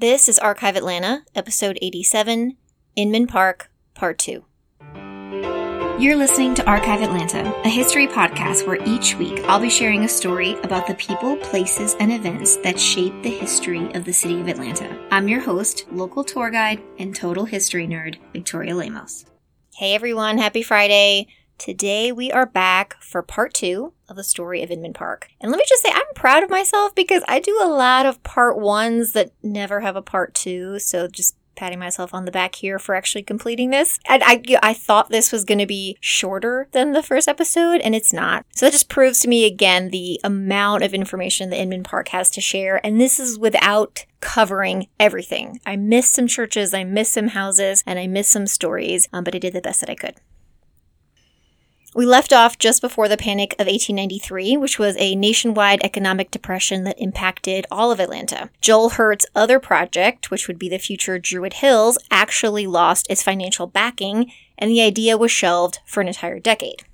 This is Archive Atlanta, episode 87, Inman Park, part 2. You're listening to Archive Atlanta, a history podcast where each week I'll be sharing a story about the people, places, and events that shape the history of the city of Atlanta. I'm your host, local tour guide, and total history nerd, Victoria Lemos. Hey everyone, happy Friday. Today we are back for part two of the story of Inman Park. And let me just say, I'm proud of myself because I do a lot of part ones that never have a part two. So just patting myself on the back here for actually completing this. And I, I thought this was going to be shorter than the first episode, and it's not. So that just proves to me again the amount of information that Inman Park has to share. And this is without covering everything. I missed some churches, I missed some houses, and I missed some stories, um, but I did the best that I could. We left off just before the Panic of 1893, which was a nationwide economic depression that impacted all of Atlanta. Joel Hurt's other project, which would be the future Druid Hills, actually lost its financial backing, and the idea was shelved for an entire decade.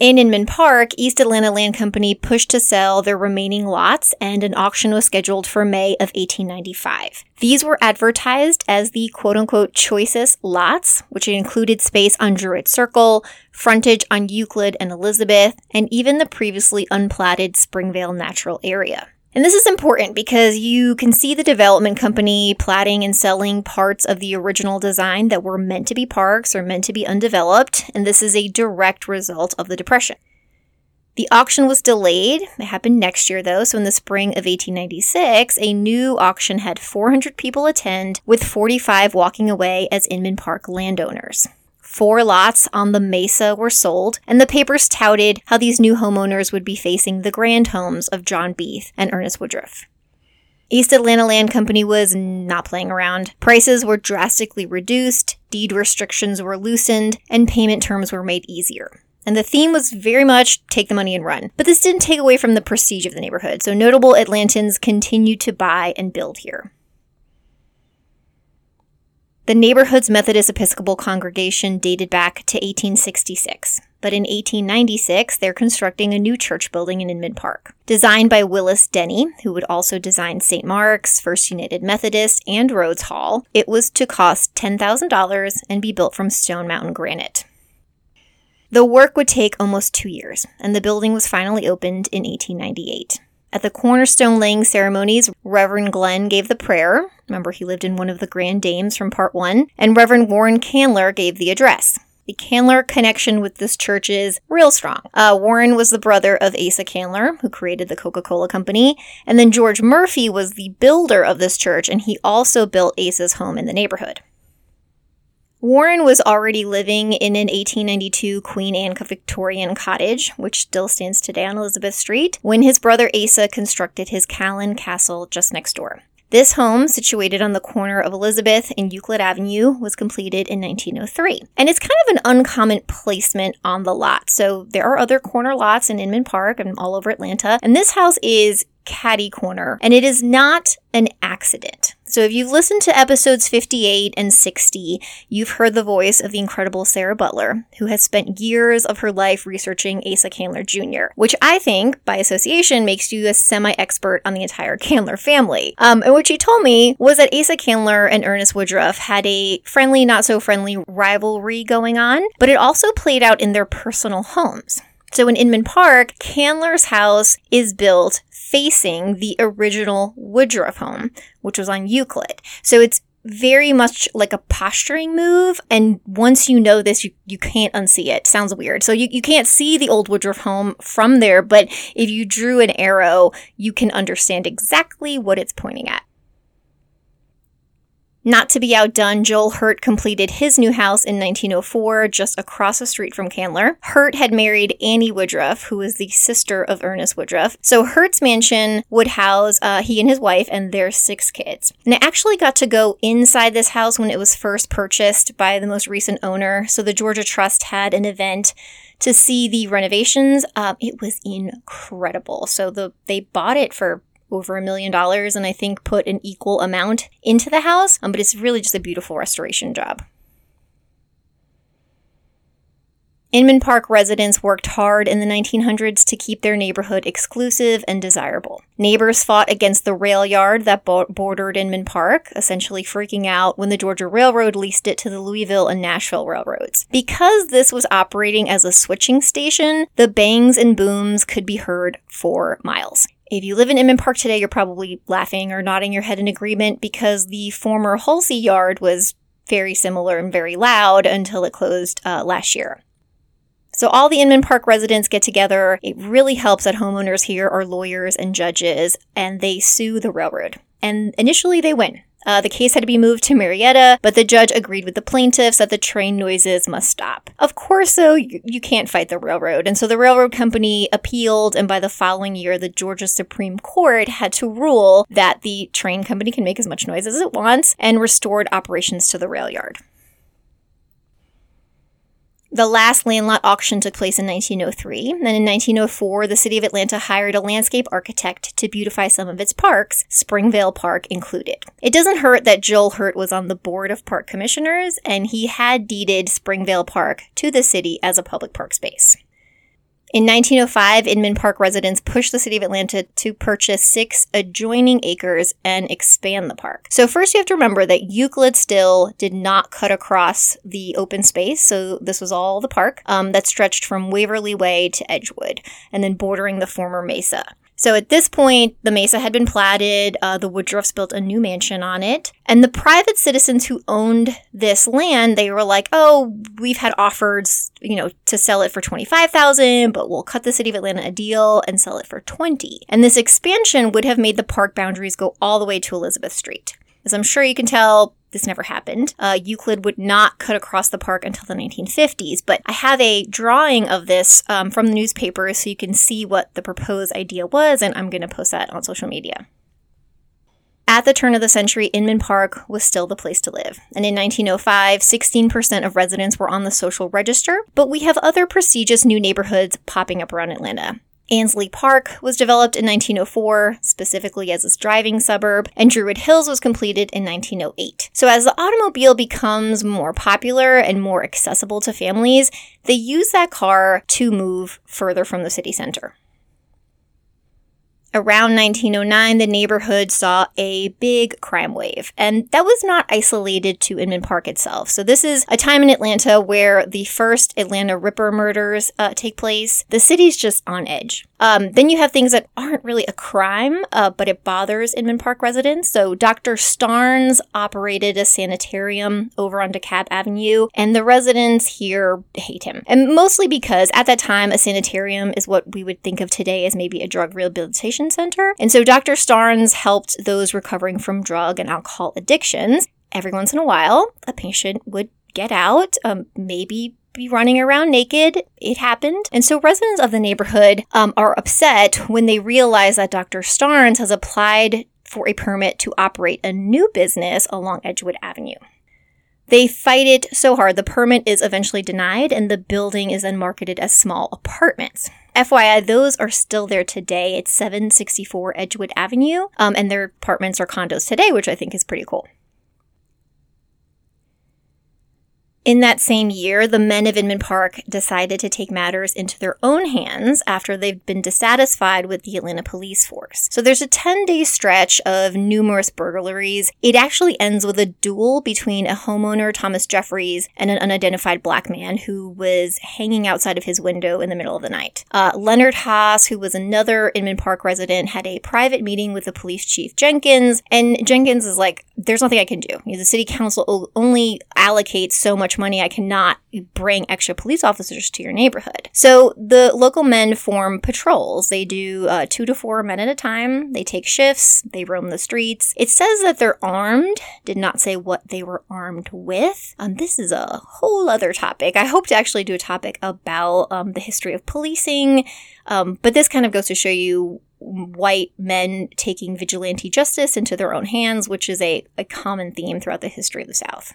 In Inman Park, East Atlanta Land Company pushed to sell their remaining lots, and an auction was scheduled for May of 1895. These were advertised as the quote unquote choicest lots, which included space on Druid Circle, frontage on Euclid and Elizabeth, and even the previously unplatted Springvale Natural Area. And this is important because you can see the development company platting and selling parts of the original design that were meant to be parks or meant to be undeveloped, and this is a direct result of the Depression. The auction was delayed. It happened next year, though. So, in the spring of 1896, a new auction had 400 people attend, with 45 walking away as Inman Park landowners. Four lots on the mesa were sold, and the papers touted how these new homeowners would be facing the grand homes of John Beath and Ernest Woodruff. East Atlanta Land Company was not playing around. Prices were drastically reduced, deed restrictions were loosened, and payment terms were made easier. And the theme was very much take the money and run. But this didn't take away from the prestige of the neighborhood, so notable Atlantans continued to buy and build here. The neighborhood's Methodist Episcopal congregation dated back to 1866, but in 1896 they're constructing a new church building in Inman Park. Designed by Willis Denny, who would also design St. Mark's, First United Methodist, and Rhodes Hall, it was to cost $10,000 and be built from Stone Mountain granite. The work would take almost two years, and the building was finally opened in 1898. At the cornerstone laying ceremonies, Reverend Glenn gave the prayer. Remember, he lived in one of the Grand Dames from part one. And Reverend Warren Candler gave the address. The Candler connection with this church is real strong. Uh, Warren was the brother of Asa Candler, who created the Coca Cola Company. And then George Murphy was the builder of this church, and he also built Asa's home in the neighborhood. Warren was already living in an 1892 Queen Anne Victorian cottage, which still stands today on Elizabeth Street, when his brother Asa constructed his Callan Castle just next door. This home, situated on the corner of Elizabeth and Euclid Avenue, was completed in 1903. And it's kind of an uncommon placement on the lot. So there are other corner lots in Inman Park and all over Atlanta. And this house is catty corner, and it is not an accident. So if you've listened to episodes 58 and 60, you've heard the voice of the incredible Sarah Butler, who has spent years of her life researching Asa Candler Jr., which I think, by association, makes you a semi-expert on the entire Candler family. Um, and what she told me was that Asa Candler and Ernest Woodruff had a friendly, not so friendly rivalry going on, but it also played out in their personal homes. So in Inman Park, Candler's house is built facing the original Woodruff home, which was on Euclid. So it's very much like a posturing move. And once you know this, you, you can't unsee it. Sounds weird. So you, you can't see the old Woodruff home from there, but if you drew an arrow, you can understand exactly what it's pointing at. Not to be outdone, Joel Hurt completed his new house in 1904, just across the street from Candler. Hurt had married Annie Woodruff, who was the sister of Ernest Woodruff. So Hurt's mansion would house uh, he and his wife and their six kids. And I actually got to go inside this house when it was first purchased by the most recent owner. So the Georgia Trust had an event to see the renovations. Um, it was incredible. So the they bought it for over a million dollars and I think put an equal amount into the house, um, but it's really just a beautiful restoration job. Inman Park residents worked hard in the 1900s to keep their neighborhood exclusive and desirable. Neighbors fought against the rail yard that bordered Inman Park, essentially freaking out when the Georgia Railroad leased it to the Louisville and Nashville railroads. Because this was operating as a switching station, the bangs and booms could be heard for miles. If you live in Inman Park today, you're probably laughing or nodding your head in agreement because the former Hulsey yard was very similar and very loud until it closed uh, last year. So all the Inman Park residents get together. It really helps that homeowners here are lawyers and judges, and they sue the railroad. And initially they win. Uh, the case had to be moved to Marietta, but the judge agreed with the plaintiffs that the train noises must stop. Of course, though, you, you can't fight the railroad, and so the railroad company appealed, and by the following year, the Georgia Supreme Court had to rule that the train company can make as much noise as it wants and restored operations to the rail yard. The last land lot auction took place in 1903. Then in 1904, the city of Atlanta hired a landscape architect to beautify some of its parks, Springvale Park included. It doesn't hurt that Joel Hurt was on the board of park commissioners, and he had deeded Springvale Park to the city as a public park space. In 1905, Inman Park residents pushed the city of Atlanta to purchase six adjoining acres and expand the park. So, first, you have to remember that Euclid still did not cut across the open space. So, this was all the park um, that stretched from Waverly Way to Edgewood and then bordering the former Mesa. So at this point, the mesa had been platted, uh, the Woodruffs built a new mansion on it, and the private citizens who owned this land, they were like, oh, we've had offers, you know, to sell it for 25,000, but we'll cut the city of Atlanta a deal and sell it for 20. And this expansion would have made the park boundaries go all the way to Elizabeth Street. As I'm sure you can tell, this never happened. Uh, Euclid would not cut across the park until the 1950s, but I have a drawing of this um, from the newspaper so you can see what the proposed idea was, and I'm going to post that on social media. At the turn of the century, Inman Park was still the place to live. And in 1905, 16% of residents were on the social register, but we have other prestigious new neighborhoods popping up around Atlanta. Ansley Park was developed in 1904, specifically as a driving suburb, and Druid Hills was completed in 1908. So, as the automobile becomes more popular and more accessible to families, they use that car to move further from the city center. Around 1909, the neighborhood saw a big crime wave, and that was not isolated to Inman Park itself. So, this is a time in Atlanta where the first Atlanta Ripper murders uh, take place. The city's just on edge. Um, then you have things that aren't really a crime, uh, but it bothers Inman Park residents. So Dr. Starnes operated a sanitarium over on DeKalb Avenue, and the residents here hate him. And mostly because at that time, a sanitarium is what we would think of today as maybe a drug rehabilitation center. And so Dr. Starnes helped those recovering from drug and alcohol addictions. Every once in a while, a patient would get out, um, maybe be running around naked. It happened. And so residents of the neighborhood um, are upset when they realize that Dr. Starnes has applied for a permit to operate a new business along Edgewood Avenue. They fight it so hard, the permit is eventually denied, and the building is then marketed as small apartments. FYI, those are still there today. It's 764 Edgewood Avenue, um, and their apartments are condos today, which I think is pretty cool. In that same year, the men of Inman Park decided to take matters into their own hands after they've been dissatisfied with the Atlanta police force. So there's a 10 day stretch of numerous burglaries. It actually ends with a duel between a homeowner, Thomas Jeffries, and an unidentified black man who was hanging outside of his window in the middle of the night. Uh, Leonard Haas, who was another Inman Park resident, had a private meeting with the police chief Jenkins, and Jenkins is like, there's nothing I can do. You know, the city council only allocates so much money. I cannot bring extra police officers to your neighborhood. So the local men form patrols. They do uh, two to four men at a time. They take shifts. They roam the streets. It says that they're armed. Did not say what they were armed with. Um, this is a whole other topic. I hope to actually do a topic about um, the history of policing. Um, but this kind of goes to show you white men taking vigilante justice into their own hands, which is a, a common theme throughout the history of the South.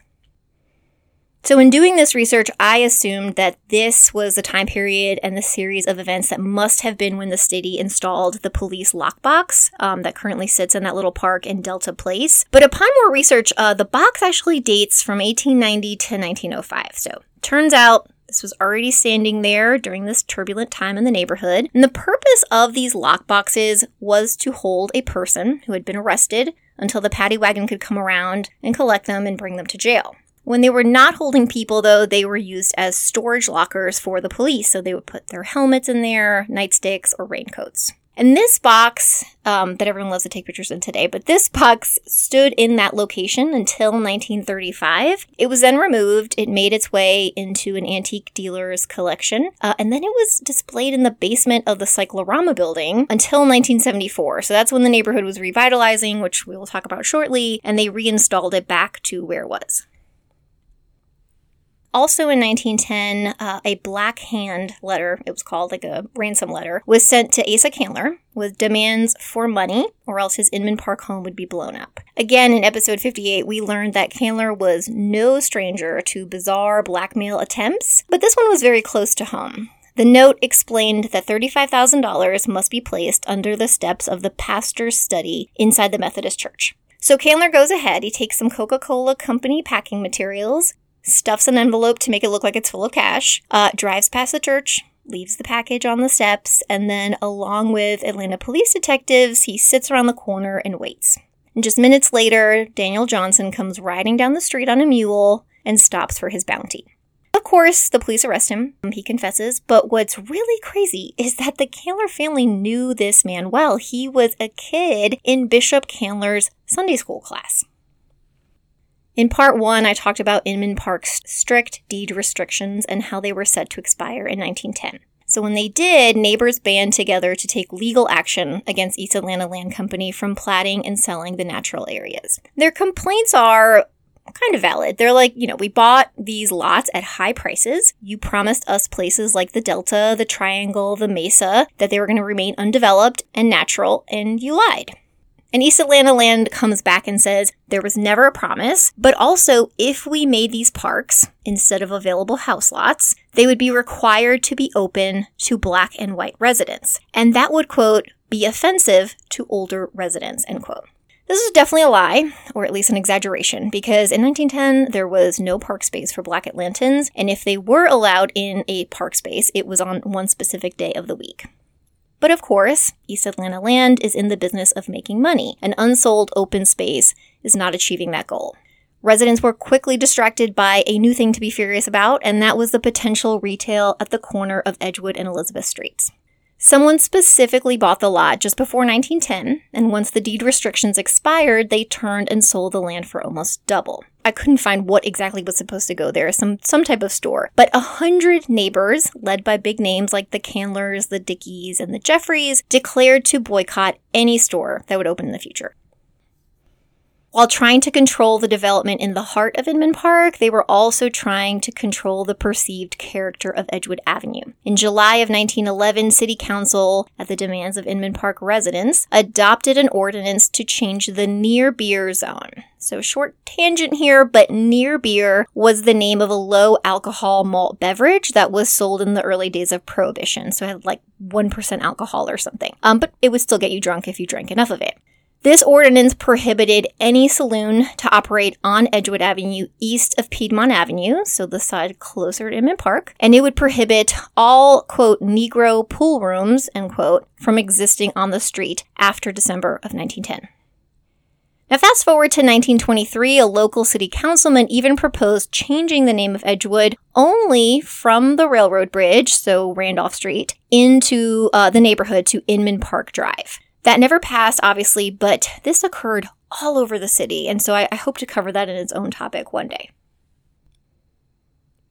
So, in doing this research, I assumed that this was the time period and the series of events that must have been when the city installed the police lockbox um, that currently sits in that little park in Delta Place. But upon more research, uh, the box actually dates from 1890 to 1905. So, turns out This was already standing there during this turbulent time in the neighborhood. And the purpose of these lockboxes was to hold a person who had been arrested until the paddy wagon could come around and collect them and bring them to jail. When they were not holding people, though, they were used as storage lockers for the police. So they would put their helmets in there, nightsticks, or raincoats. And this box, um, that everyone loves to take pictures in today, but this box stood in that location until 1935. It was then removed. It made its way into an antique dealer's collection, uh, and then it was displayed in the basement of the Cyclorama building until 1974. So that's when the neighborhood was revitalizing, which we will talk about shortly, and they reinstalled it back to where it was. Also in 1910, uh, a Black Hand letter, it was called like a ransom letter, was sent to Asa Candler with demands for money, or else his Inman Park home would be blown up. Again, in episode 58, we learned that Candler was no stranger to bizarre blackmail attempts, but this one was very close to home. The note explained that $35,000 must be placed under the steps of the pastor's study inside the Methodist church. So Candler goes ahead, he takes some Coca Cola Company packing materials, stuffs an envelope to make it look like it's full of cash, uh, drives past the church, leaves the package on the steps, and then, along with Atlanta police detectives, he sits around the corner and waits. And just minutes later, Daniel Johnson comes riding down the street on a mule and stops for his bounty. Of course, the police arrest him. He confesses. But what's really crazy is that the Candler family knew this man well. He was a kid in Bishop Candler's Sunday school class. In part one, I talked about Inman Park's strict deed restrictions and how they were set to expire in 1910. So when they did, neighbors band together to take legal action against East Atlanta Land Company from platting and selling the natural areas. Their complaints are kind of valid. They're like, you know, we bought these lots at high prices. You promised us places like the Delta, the Triangle, the Mesa, that they were going to remain undeveloped and natural, and you lied. And East Atlanta Land comes back and says there was never a promise, but also if we made these parks instead of available house lots, they would be required to be open to black and white residents. And that would, quote, be offensive to older residents, end quote. This is definitely a lie, or at least an exaggeration, because in 1910 there was no park space for Black Atlantans, and if they were allowed in a park space, it was on one specific day of the week. But of course, East Atlanta Land is in the business of making money, and unsold open space is not achieving that goal. Residents were quickly distracted by a new thing to be furious about, and that was the potential retail at the corner of Edgewood and Elizabeth Streets. Someone specifically bought the lot just before 1910, and once the deed restrictions expired, they turned and sold the land for almost double. I couldn't find what exactly was supposed to go there, some some type of store. But a hundred neighbors, led by big names like the Candlers, the Dickeys, and the Jeffreys, declared to boycott any store that would open in the future. While trying to control the development in the heart of Inman Park, they were also trying to control the perceived character of Edgewood Avenue. In July of 1911, City Council, at the demands of Inman Park residents, adopted an ordinance to change the near beer zone. So, short tangent here, but near beer was the name of a low alcohol malt beverage that was sold in the early days of Prohibition. So, it had like 1% alcohol or something. Um, but it would still get you drunk if you drank enough of it. This ordinance prohibited any saloon to operate on Edgewood Avenue east of Piedmont Avenue, so the side closer to Inman Park, and it would prohibit all, quote, Negro pool rooms, end quote, from existing on the street after December of 1910. Now, fast forward to 1923, a local city councilman even proposed changing the name of Edgewood only from the railroad bridge, so Randolph Street, into uh, the neighborhood to Inman Park Drive. That never passed, obviously, but this occurred all over the city, and so I, I hope to cover that in its own topic one day.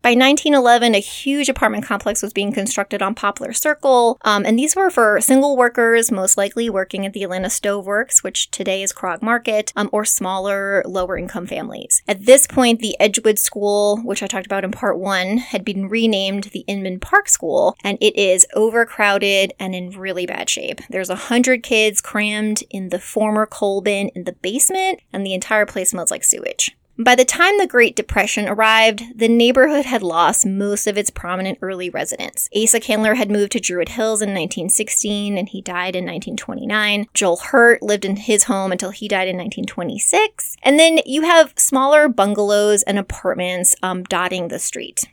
By 1911, a huge apartment complex was being constructed on Poplar Circle, um, and these were for single workers, most likely working at the Atlanta Stove Works, which today is Krog Market, um, or smaller, lower income families. At this point, the Edgewood School, which I talked about in part one, had been renamed the Inman Park School, and it is overcrowded and in really bad shape. There's a hundred kids crammed in the former coal bin in the basement, and the entire place smells like sewage. By the time the Great Depression arrived, the neighborhood had lost most of its prominent early residents. Asa Candler had moved to Druid Hills in 1916 and he died in 1929. Joel Hurt lived in his home until he died in 1926. And then you have smaller bungalows and apartments um, dotting the street.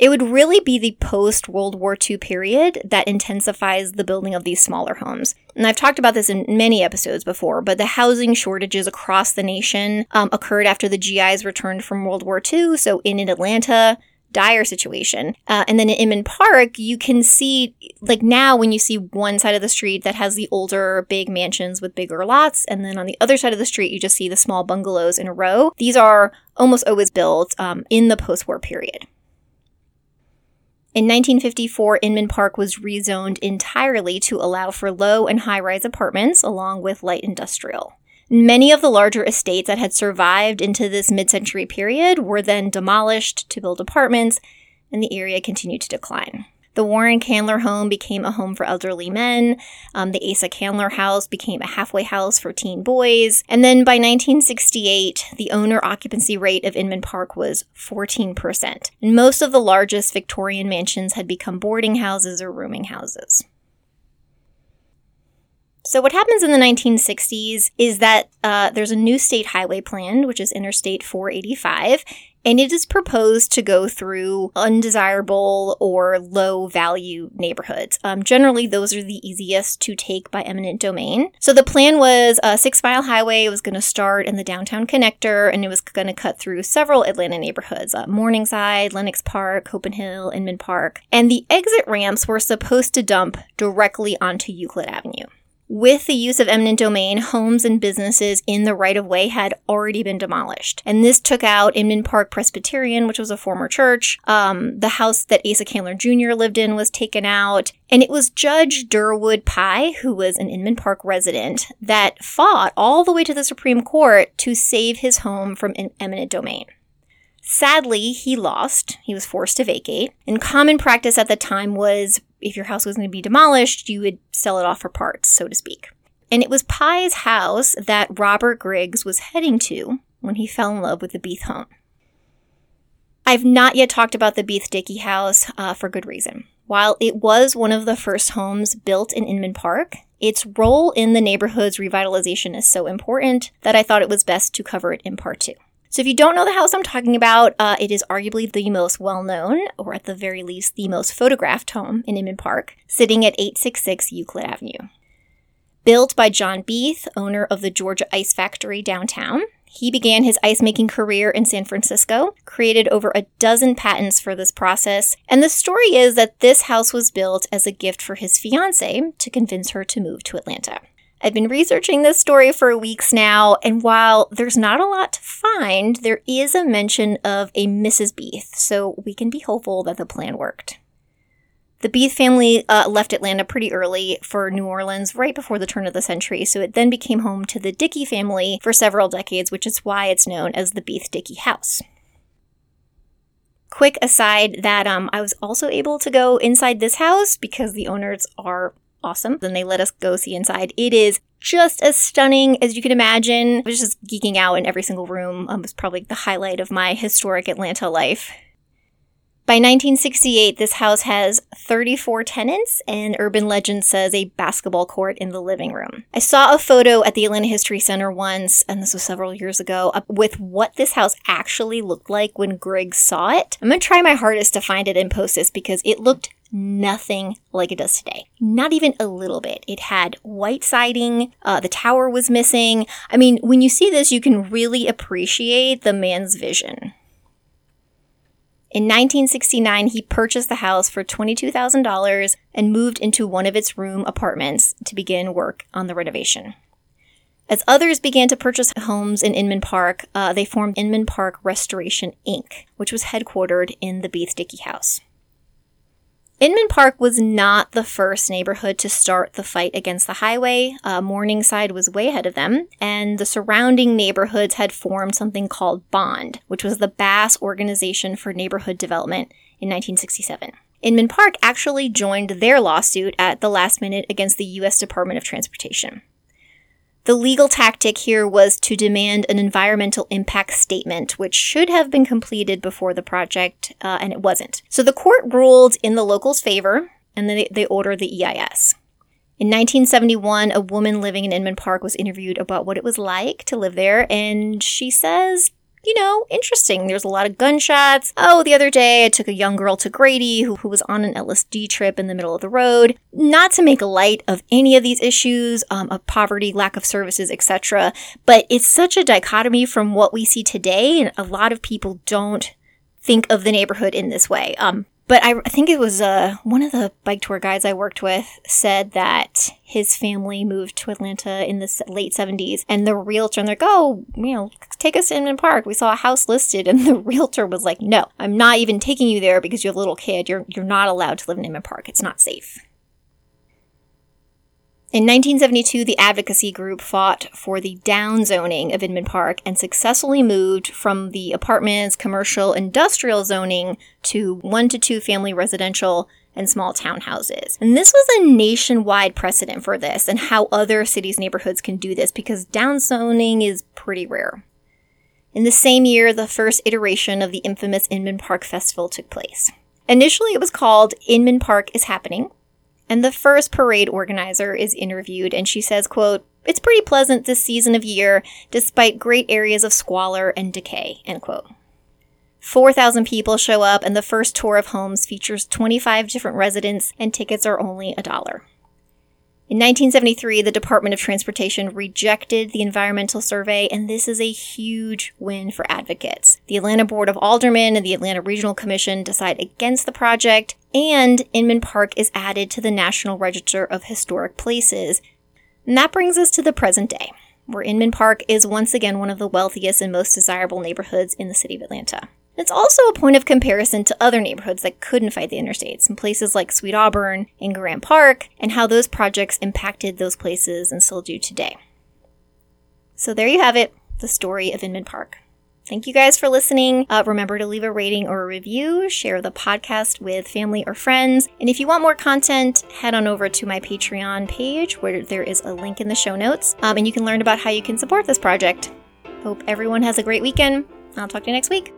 It would really be the post World War II period that intensifies the building of these smaller homes. And I've talked about this in many episodes before, but the housing shortages across the nation um, occurred after the GIs returned from World War II. So in Atlanta, dire situation. Uh, and then in Inman Park, you can see, like now, when you see one side of the street that has the older, big mansions with bigger lots, and then on the other side of the street, you just see the small bungalows in a row. These are almost always built um, in the post war period. In 1954, Inman Park was rezoned entirely to allow for low and high rise apartments along with light industrial. Many of the larger estates that had survived into this mid century period were then demolished to build apartments, and the area continued to decline. The Warren Candler home became a home for elderly men. Um, the Asa Candler house became a halfway house for teen boys. And then by 1968, the owner occupancy rate of Inman Park was 14%. And most of the largest Victorian mansions had become boarding houses or rooming houses. So, what happens in the 1960s is that uh, there's a new state highway plan, which is Interstate 485, and it is proposed to go through undesirable or low value neighborhoods. Um, generally, those are the easiest to take by eminent domain. So, the plan was a six mile highway. Was going to start in the downtown connector and it was going to cut through several Atlanta neighborhoods uh, Morningside, Lenox Park, Hill, Inman Park. And the exit ramps were supposed to dump directly onto Euclid Avenue. With the use of eminent domain, homes and businesses in the right of way had already been demolished. And this took out Inman Park Presbyterian, which was a former church. Um, the house that Asa Candler Jr. lived in was taken out. And it was Judge Durwood Pye, who was an Inman Park resident, that fought all the way to the Supreme Court to save his home from eminent domain. Sadly, he lost. He was forced to vacate. And common practice at the time was if your house was going to be demolished, you would sell it off for parts, so to speak. And it was Pye's house that Robert Griggs was heading to when he fell in love with the Beath home. I've not yet talked about the Beath Dickey house uh, for good reason. While it was one of the first homes built in Inman Park, its role in the neighborhood's revitalization is so important that I thought it was best to cover it in part two. So if you don't know the house I'm talking about, uh, it is arguably the most well known, or at the very least, the most photographed home in Inman Park, sitting at 866 Euclid Avenue. Built by John Beath, owner of the Georgia Ice Factory downtown, he began his ice making career in San Francisco, created over a dozen patents for this process, and the story is that this house was built as a gift for his fiancee to convince her to move to Atlanta. I've been researching this story for weeks now, and while there's not a lot to find, there is a mention of a Mrs. Beath, so we can be hopeful that the plan worked. The Beath family uh, left Atlanta pretty early for New Orleans right before the turn of the century, so it then became home to the Dickey family for several decades, which is why it's known as the Beath Dickey House. Quick aside that um, I was also able to go inside this house because the owners are awesome. Then they let us go see inside. It is just as stunning as you can imagine. I was just geeking out in every single room. Um, it was probably the highlight of my historic Atlanta life. By 1968, this house has 34 tenants, and urban legend says a basketball court in the living room. I saw a photo at the Atlanta History Center once, and this was several years ago, with what this house actually looked like when Greg saw it. I'm gonna try my hardest to find it and post this because it looked nothing like it does today. Not even a little bit. It had white siding, uh, the tower was missing. I mean, when you see this, you can really appreciate the man's vision. In 1969, he purchased the house for $22,000 and moved into one of its room apartments to begin work on the renovation. As others began to purchase homes in Inman Park, uh, they formed Inman Park Restoration Inc., which was headquartered in the Beath Dickey House. Inman Park was not the first neighborhood to start the fight against the highway. Uh, Morningside was way ahead of them, and the surrounding neighborhoods had formed something called BOND, which was the Bass Organization for Neighborhood Development in 1967. Inman Park actually joined their lawsuit at the last minute against the U.S. Department of Transportation. The legal tactic here was to demand an environmental impact statement, which should have been completed before the project, uh, and it wasn't. So the court ruled in the locals' favor, and then they, they ordered the EIS. In 1971, a woman living in Inman Park was interviewed about what it was like to live there, and she says you know, interesting. There's a lot of gunshots. Oh, the other day I took a young girl to Grady who, who was on an LSD trip in the middle of the road. Not to make light of any of these issues um, of poverty, lack of services, etc., but it's such a dichotomy from what we see today, and a lot of people don't think of the neighborhood in this way. Um, but I, I think it was uh, one of the bike tour guides I worked with said that his family moved to Atlanta in the late 70s, and the realtor, and they're like, oh, you know, take us to Inman Park. We saw a house listed, and the realtor was like, no, I'm not even taking you there because you have a little kid. You're, you're not allowed to live in Inman Park. It's not safe. In 1972, the advocacy group fought for the downzoning of Inman Park and successfully moved from the apartments, commercial, industrial zoning to one to two family residential and small townhouses. And this was a nationwide precedent for this and how other cities' neighborhoods can do this because downzoning is pretty rare. In the same year, the first iteration of the infamous Inman Park Festival took place. Initially, it was called Inman Park is Happening, and the first parade organizer is interviewed and she says, quote, it's pretty pleasant this season of year, despite great areas of squalor and decay, end quote. 4,000 people show up, and the first tour of homes features 25 different residents, and tickets are only a dollar. In 1973, the Department of Transportation rejected the environmental survey, and this is a huge win for advocates. The Atlanta Board of Aldermen and the Atlanta Regional Commission decide against the project, and Inman Park is added to the National Register of Historic Places. And that brings us to the present day, where Inman Park is once again one of the wealthiest and most desirable neighborhoods in the city of Atlanta. It's also a point of comparison to other neighborhoods that couldn't fight the interstates, in places like Sweet Auburn and Grant Park, and how those projects impacted those places and still do today. So there you have it, the story of Inman Park. Thank you guys for listening. Uh, remember to leave a rating or a review, share the podcast with family or friends. And if you want more content, head on over to my Patreon page where there is a link in the show notes. Um, and you can learn about how you can support this project. Hope everyone has a great weekend. I'll talk to you next week.